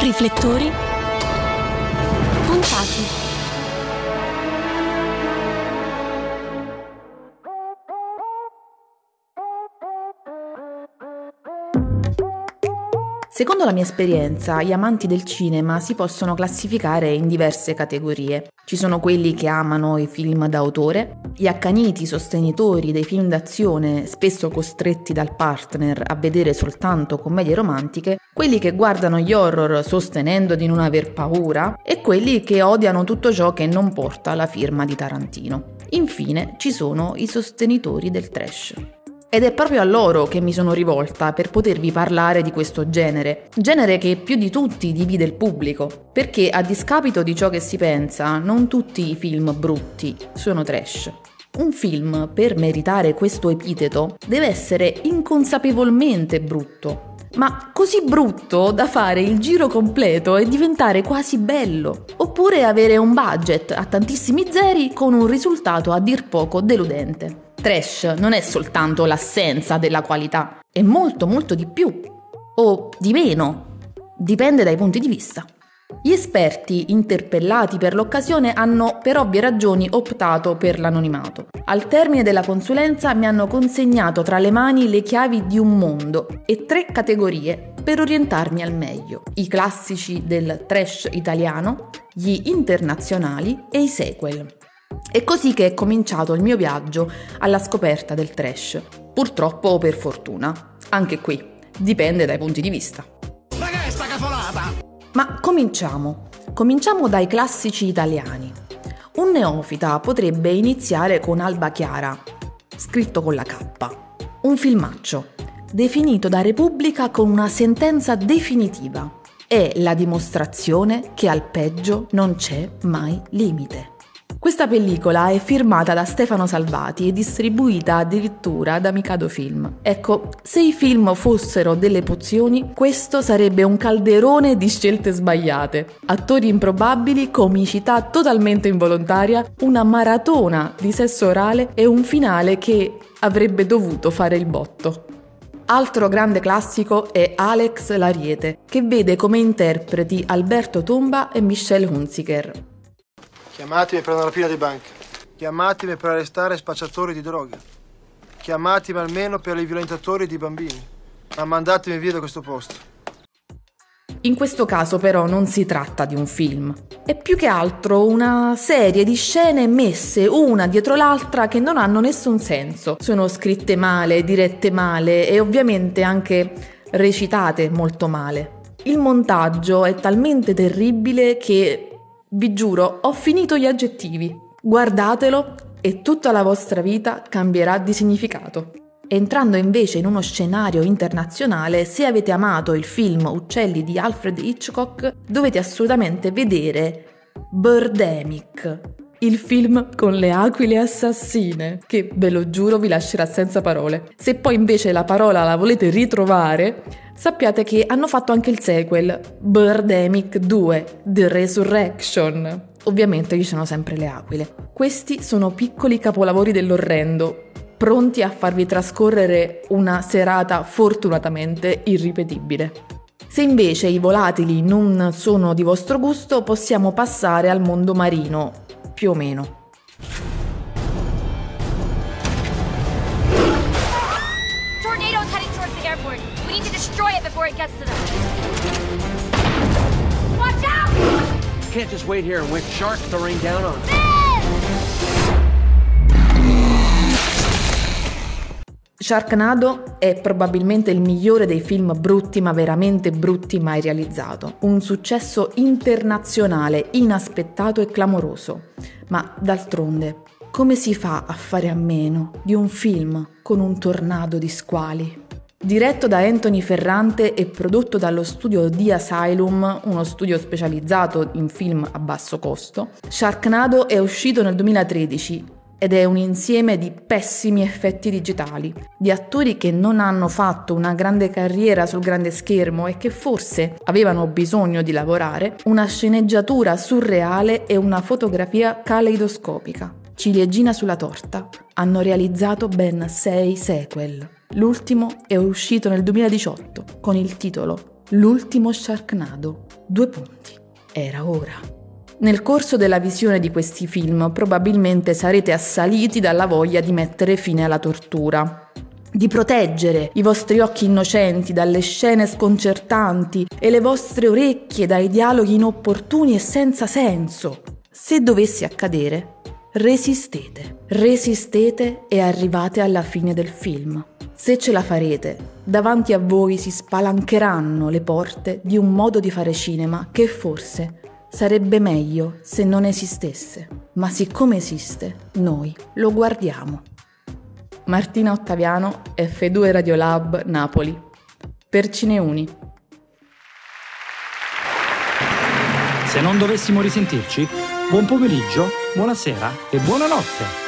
Riflettori puntati. Secondo la mia esperienza, gli amanti del cinema si possono classificare in diverse categorie. Ci sono quelli che amano i film d'autore, gli accaniti sostenitori dei film d'azione, spesso costretti dal partner a vedere soltanto commedie romantiche, quelli che guardano gli horror sostenendo di non aver paura e quelli che odiano tutto ciò che non porta la firma di Tarantino. Infine ci sono i sostenitori del trash. Ed è proprio a loro che mi sono rivolta per potervi parlare di questo genere, genere che più di tutti divide il pubblico, perché a discapito di ciò che si pensa, non tutti i film brutti sono trash. Un film, per meritare questo epiteto, deve essere inconsapevolmente brutto, ma così brutto da fare il giro completo e diventare quasi bello, oppure avere un budget a tantissimi zeri con un risultato a dir poco deludente. Trash non è soltanto l'assenza della qualità, è molto molto di più o di meno, dipende dai punti di vista. Gli esperti interpellati per l'occasione hanno per ovvie ragioni optato per l'anonimato. Al termine della consulenza mi hanno consegnato tra le mani le chiavi di un mondo e tre categorie per orientarmi al meglio. I classici del trash italiano, gli internazionali e i sequel. È così che è cominciato il mio viaggio alla scoperta del trash. Purtroppo o per fortuna. Anche qui, dipende dai punti di vista. Cominciamo. Cominciamo dai classici italiani. Un neofita potrebbe iniziare con Alba Chiara, scritto con la K. Un filmaccio, definito da Repubblica con una sentenza definitiva. È la dimostrazione che al peggio non c'è mai limite. Questa pellicola è firmata da Stefano Salvati e distribuita addirittura da Mikado Film. Ecco, se i film fossero delle pozioni, questo sarebbe un calderone di scelte sbagliate. Attori improbabili, comicità totalmente involontaria, una maratona di sesso orale e un finale che avrebbe dovuto fare il botto. Altro grande classico è Alex Lariete, che vede come interpreti Alberto Tomba e Michelle Hunziker. Chiamatemi per una rapina di banca. Chiamatemi per arrestare spacciatori di droga. Chiamatemi almeno per i violentatori di bambini. Ma mandatemi via da questo posto. In questo caso però non si tratta di un film, è più che altro una serie di scene messe una dietro l'altra che non hanno nessun senso. Sono scritte male, dirette male e ovviamente anche recitate molto male. Il montaggio è talmente terribile che vi giuro, ho finito gli aggettivi. Guardatelo e tutta la vostra vita cambierà di significato. Entrando invece in uno scenario internazionale, se avete amato il film Uccelli di Alfred Hitchcock, dovete assolutamente vedere Birdemic, il film con le aquile assassine, che ve lo giuro vi lascerà senza parole. Se poi invece la parola la volete ritrovare, sappiate che hanno fatto anche il sequel, Birdemic 2, The Resurrection. Ovviamente ci sono sempre le aquile. Questi sono piccoli capolavori dell'orrendo, pronti a farvi trascorrere una serata fortunatamente irripetibile. Se invece i volatili non sono di vostro gusto, possiamo passare al mondo marino, più o meno. Before it gets to them. Watch out! Can't just wait here and wait sharks to rain down on us. Sharknado è probabilmente il migliore dei film brutti ma veramente brutti mai realizzato. Un successo internazionale, inaspettato e clamoroso. Ma d'altronde, come si fa a fare a meno di un film con un tornado di squali? Diretto da Anthony Ferrante e prodotto dallo studio The Asylum, uno studio specializzato in film a basso costo, Sharknado è uscito nel 2013 ed è un insieme di pessimi effetti digitali, di attori che non hanno fatto una grande carriera sul grande schermo e che forse avevano bisogno di lavorare, una sceneggiatura surreale e una fotografia caleidoscopica. Ciliegina sulla torta, hanno realizzato ben sei sequel. L'ultimo è uscito nel 2018 con il titolo L'ultimo Sharknado. Due punti. Era ora. Nel corso della visione di questi film probabilmente sarete assaliti dalla voglia di mettere fine alla tortura, di proteggere i vostri occhi innocenti dalle scene sconcertanti e le vostre orecchie dai dialoghi inopportuni e senza senso. Se dovesse accadere, resistete, resistete e arrivate alla fine del film. Se ce la farete, davanti a voi si spalancheranno le porte di un modo di fare cinema che forse sarebbe meglio se non esistesse. Ma siccome esiste, noi lo guardiamo. Martina Ottaviano, F2 Radiolab Napoli. Per Cineuni. Se non dovessimo risentirci, buon pomeriggio, buonasera e buonanotte.